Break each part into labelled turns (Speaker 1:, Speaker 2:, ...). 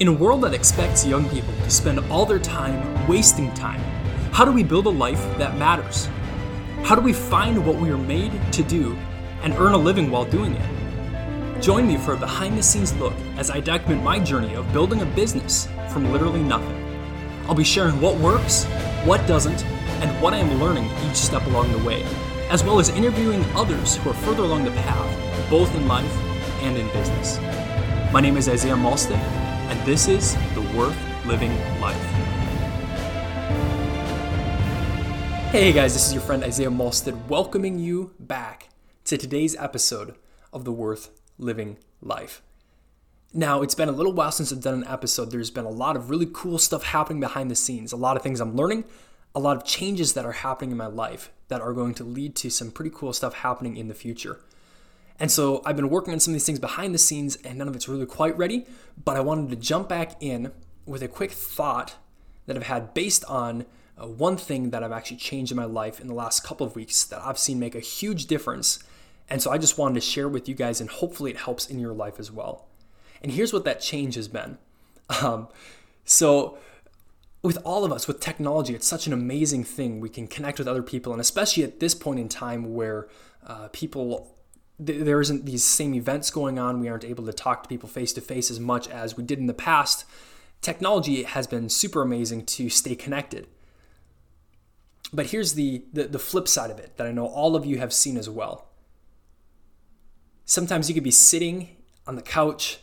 Speaker 1: In a world that expects young people to spend all their time wasting time, how do we build a life that matters? How do we find what we are made to do and earn a living while doing it? Join me for a behind the scenes look as I document my journey of building a business from literally nothing. I'll be sharing what works, what doesn't, and what I am learning each step along the way, as well as interviewing others who are further along the path, both in life and in business. My name is Isaiah Malstead, and this is The Worth Living Life. Hey guys, this is your friend Isaiah Malstead welcoming you back to today's episode of The Worth Living Life. Now, it's been a little while since I've done an episode. There's been a lot of really cool stuff happening behind the scenes, a lot of things I'm learning, a lot of changes that are happening in my life that are going to lead to some pretty cool stuff happening in the future. And so I've been working on some of these things behind the scenes, and none of it's really quite ready. But I wanted to jump back in with a quick thought that I've had based on uh, one thing that I've actually changed in my life in the last couple of weeks that I've seen make a huge difference. And so I just wanted to share with you guys, and hopefully it helps in your life as well. And here's what that change has been. Um, so, with all of us, with technology, it's such an amazing thing. We can connect with other people, and especially at this point in time where uh, people there isn't these same events going on. We aren't able to talk to people face to face as much as we did in the past. Technology has been super amazing to stay connected. But here's the, the, the flip side of it that I know all of you have seen as well. Sometimes you could be sitting on the couch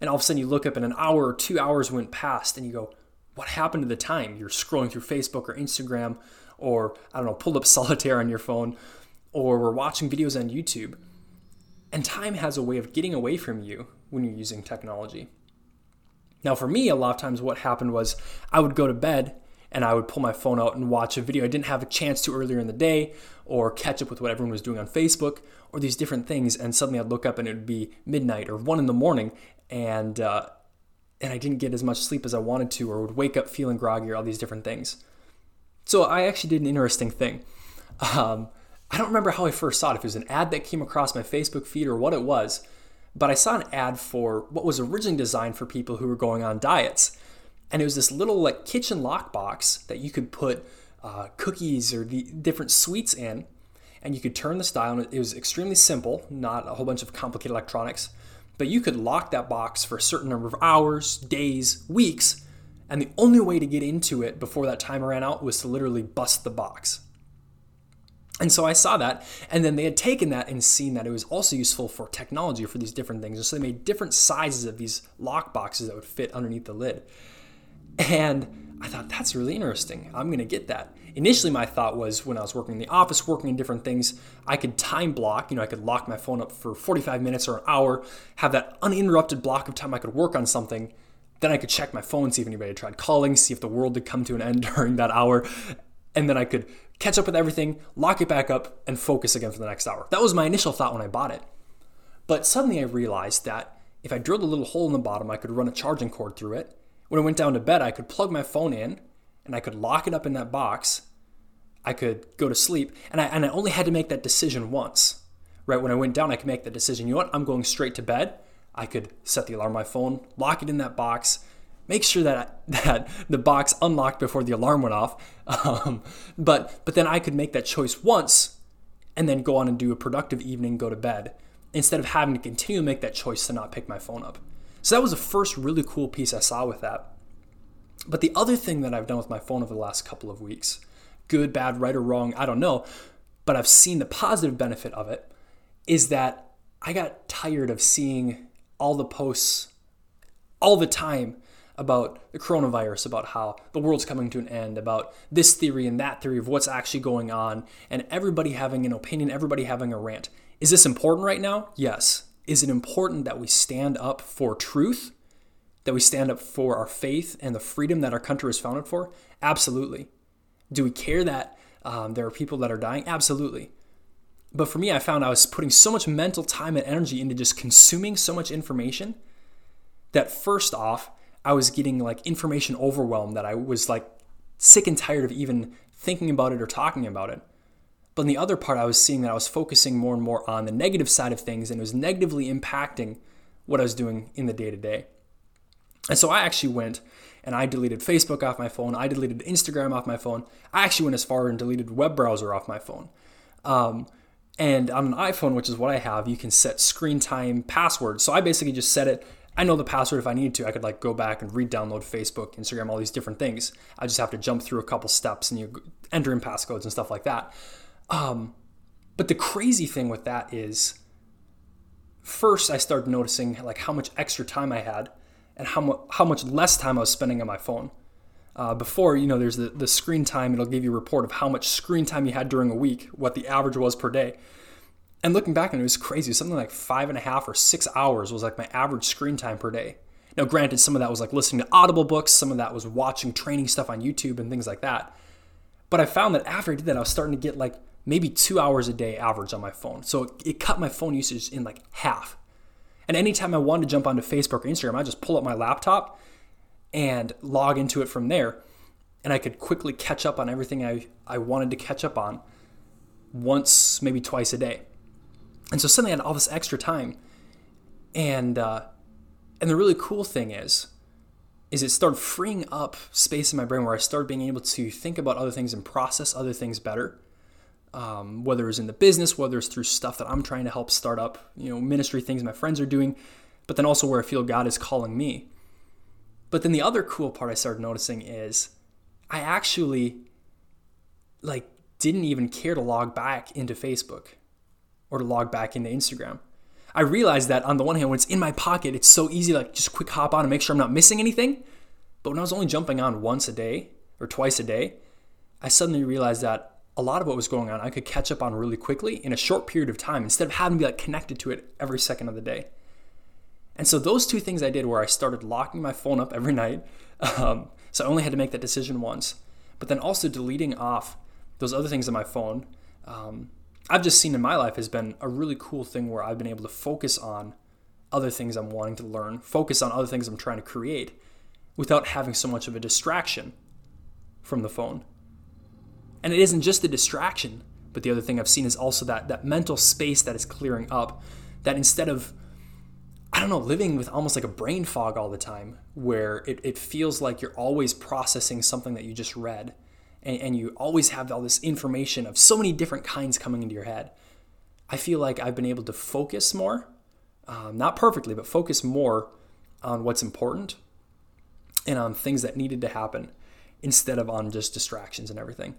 Speaker 1: and all of a sudden you look up and an hour or two hours went past and you go, What happened to the time? You're scrolling through Facebook or Instagram or I don't know, pulled up solitaire on your phone or we're watching videos on YouTube and time has a way of getting away from you when you're using technology. Now, for me, a lot of times what happened was I would go to bed and I would pull my phone out and watch a video I didn't have a chance to earlier in the day, or catch up with what everyone was doing on Facebook, or these different things. And suddenly I'd look up and it would be midnight or one in the morning, and uh, and I didn't get as much sleep as I wanted to, or would wake up feeling groggy, or all these different things. So I actually did an interesting thing. Um, I don't remember how I first saw it, if it was an ad that came across my Facebook feed or what it was, but I saw an ad for what was originally designed for people who were going on diets. And it was this little like kitchen lockbox that you could put uh, cookies or the different sweets in, and you could turn this dial. It was extremely simple, not a whole bunch of complicated electronics, but you could lock that box for a certain number of hours, days, weeks, and the only way to get into it before that timer ran out was to literally bust the box. And so I saw that, and then they had taken that and seen that it was also useful for technology for these different things. And so they made different sizes of these lock boxes that would fit underneath the lid. And I thought, that's really interesting. I'm going to get that. Initially, my thought was when I was working in the office, working in different things, I could time block. You know, I could lock my phone up for 45 minutes or an hour, have that uninterrupted block of time I could work on something. Then I could check my phone, see if anybody had tried calling, see if the world had come to an end during that hour. And then I could catch up with everything, lock it back up, and focus again for the next hour. That was my initial thought when I bought it. But suddenly I realized that if I drilled a little hole in the bottom, I could run a charging cord through it. When I went down to bed, I could plug my phone in and I could lock it up in that box. I could go to sleep. And I, and I only had to make that decision once. Right when I went down, I could make that decision. You know what? I'm going straight to bed. I could set the alarm on my phone, lock it in that box, make sure that that the box unlocked before the alarm went off. Um, but but then I could make that choice once, and then go on and do a productive evening, go to bed, instead of having to continue to make that choice to not pick my phone up. So that was the first really cool piece I saw with that. But the other thing that I've done with my phone over the last couple of weeks, good, bad, right or wrong, I don't know, but I've seen the positive benefit of it, is that I got tired of seeing all the posts all the time about the coronavirus, about how the world's coming to an end, about this theory and that theory of what's actually going on, and everybody having an opinion, everybody having a rant. Is this important right now? Yes. Is it important that we stand up for truth? That we stand up for our faith and the freedom that our country was founded for? Absolutely. Do we care that um, there are people that are dying? Absolutely. But for me, I found I was putting so much mental time and energy into just consuming so much information that first off, I was getting like information overwhelmed that I was like sick and tired of even thinking about it or talking about it. But in the other part, I was seeing that I was focusing more and more on the negative side of things and it was negatively impacting what I was doing in the day to day. And so I actually went and I deleted Facebook off my phone. I deleted Instagram off my phone. I actually went as far and deleted web browser off my phone. Um, and on an iPhone, which is what I have, you can set screen time password. So I basically just set it. I know the password if I needed to. I could like go back and re-download Facebook, Instagram, all these different things. I just have to jump through a couple steps and you enter in passcodes and stuff like that. Um, but the crazy thing with that is, first I started noticing like how much extra time I had and how, mu- how much less time I was spending on my phone. Uh, before, you know, there's the, the screen time, it'll give you a report of how much screen time you had during a week, what the average was per day. And looking back, and it was crazy. Something like five and a half or six hours was like my average screen time per day. Now, granted, some of that was like listening to Audible books, some of that was watching training stuff on YouTube and things like that. But I found that after I did that, I was starting to get like maybe two hours a day average on my phone. So it cut my phone usage in like half. And anytime I wanted to jump onto Facebook or Instagram, I just pull up my laptop and log into it from there. And I could quickly catch up on everything I, I wanted to catch up on once, maybe twice a day. And so suddenly I had all this extra time. And uh, and the really cool thing is, is it started freeing up space in my brain where I started being able to think about other things and process other things better um, whether it's in the business, whether it's through stuff that I'm trying to help start up, you know, ministry things my friends are doing, but then also where I feel God is calling me. But then the other cool part I started noticing is I actually like didn't even care to log back into Facebook or to log back into Instagram. I realized that on the one hand, when it's in my pocket, it's so easy, like just quick hop on and make sure I'm not missing anything. But when I was only jumping on once a day or twice a day, I suddenly realized that a lot of what was going on I could catch up on really quickly in a short period of time instead of having to be like connected to it every second of the day. And so those two things I did where I started locking my phone up every night. Um, so I only had to make that decision once, but then also deleting off those other things on my phone. Um, I've just seen in my life has been a really cool thing where I've been able to focus on other things I'm wanting to learn, focus on other things I'm trying to create without having so much of a distraction from the phone. And it isn't just the distraction, but the other thing I've seen is also that that mental space that is clearing up. That instead of I don't know, living with almost like a brain fog all the time, where it, it feels like you're always processing something that you just read, and, and you always have all this information of so many different kinds coming into your head. I feel like I've been able to focus more, um, not perfectly, but focus more on what's important and on things that needed to happen instead of on just distractions and everything.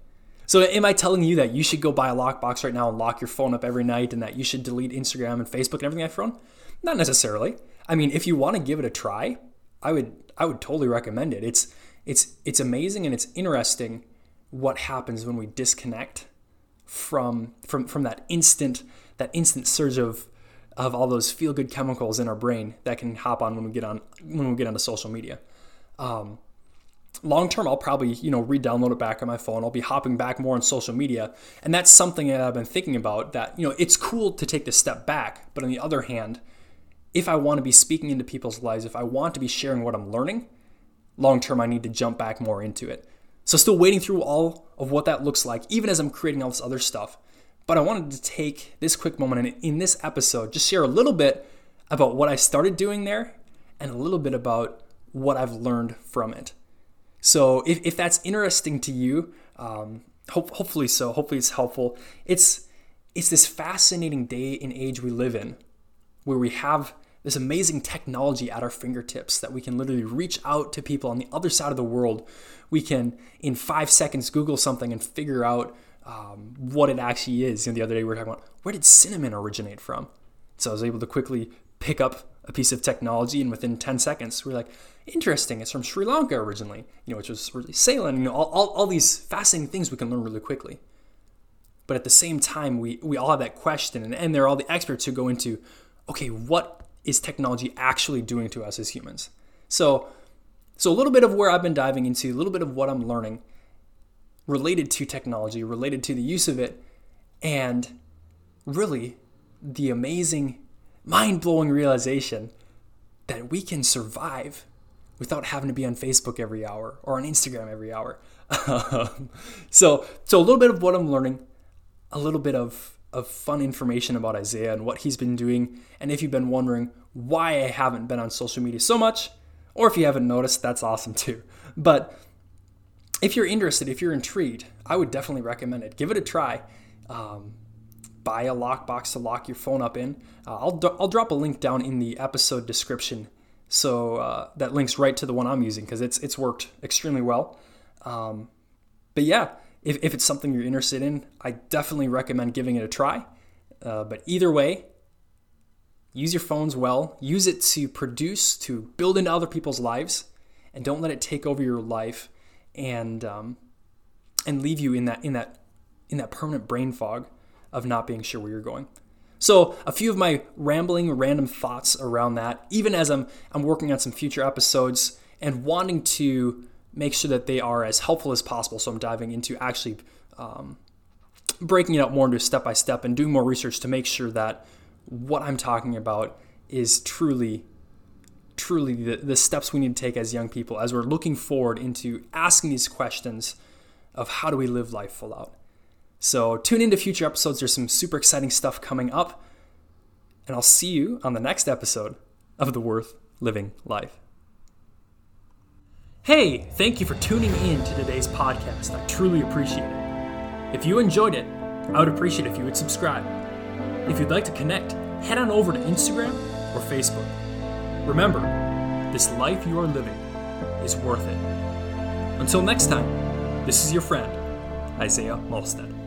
Speaker 1: So, am I telling you that you should go buy a lockbox right now and lock your phone up every night and that you should delete Instagram and Facebook and everything on your phone? Not necessarily. I mean, if you want to give it a try, I would I would totally recommend it. It's it's it's amazing and it's interesting what happens when we disconnect from from from that instant that instant surge of of all those feel good chemicals in our brain that can hop on when we get on when we get onto social media. Um, long term i'll probably you know re-download it back on my phone. I'll be hopping back more on social media. And that's something that i've been thinking about that you know it's cool to take this step back. But on the other hand if i want to be speaking into people's lives if i want to be sharing what i'm learning long term i need to jump back more into it so still waiting through all of what that looks like even as i'm creating all this other stuff but i wanted to take this quick moment and in this episode just share a little bit about what i started doing there and a little bit about what i've learned from it so if, if that's interesting to you, um, hope, hopefully so. Hopefully it's helpful. It's it's this fascinating day and age we live in, where we have this amazing technology at our fingertips that we can literally reach out to people on the other side of the world. We can, in five seconds, Google something and figure out um, what it actually is. You know, the other day we were talking about where did cinnamon originate from? So I was able to quickly pick up a piece of technology, and within 10 seconds, we're like, interesting, it's from Sri Lanka originally, you know, which was really Ceylon, you know, all, all, all these fascinating things we can learn really quickly. But at the same time, we, we all have that question, and, and there are all the experts who go into, okay, what is technology actually doing to us as humans? So, so a little bit of where I've been diving into, a little bit of what I'm learning related to technology, related to the use of it, and really the amazing mind blowing realization that we can survive without having to be on Facebook every hour or on Instagram every hour. so, so a little bit of what I'm learning, a little bit of, of fun information about Isaiah and what he's been doing. And if you've been wondering why I haven't been on social media so much, Or if you haven't noticed, that's awesome too. But if you're interested, if you're intrigued, I would definitely recommend it. Give it a try. Um, buy a lockbox to lock your phone up in. Uh, I'll, I'll drop a link down in the episode description. So uh, that links right to the one I'm using because it's, it's worked extremely well. Um, but yeah, if, if it's something you're interested in, I definitely recommend giving it a try. Uh, but either way, use your phones well. Use it to produce, to build into other people's lives, and don't let it take over your life and um, and leave you in that in that in that permanent brain fog of not being sure where you're going. So, a few of my rambling, random thoughts around that, even as I'm I'm working on some future episodes and wanting to make sure that they are as helpful as possible. So, I'm diving into actually um, breaking it out more into step by step and doing more research to make sure that what I'm talking about is truly, truly the, the steps we need to take as young people as we're looking forward into asking these questions of how do we live life full out. So tune into future episodes. There's some super exciting stuff coming up. And I'll see you on the next episode of The Worth Living Life. Hey, thank you for tuning in to today's podcast. I truly appreciate it. If you enjoyed it, I would appreciate if you would subscribe. If you'd like to connect, head on over to Instagram or Facebook. Remember, this life you are living is worth it. Until next time, this is your friend, Isaiah Malstead.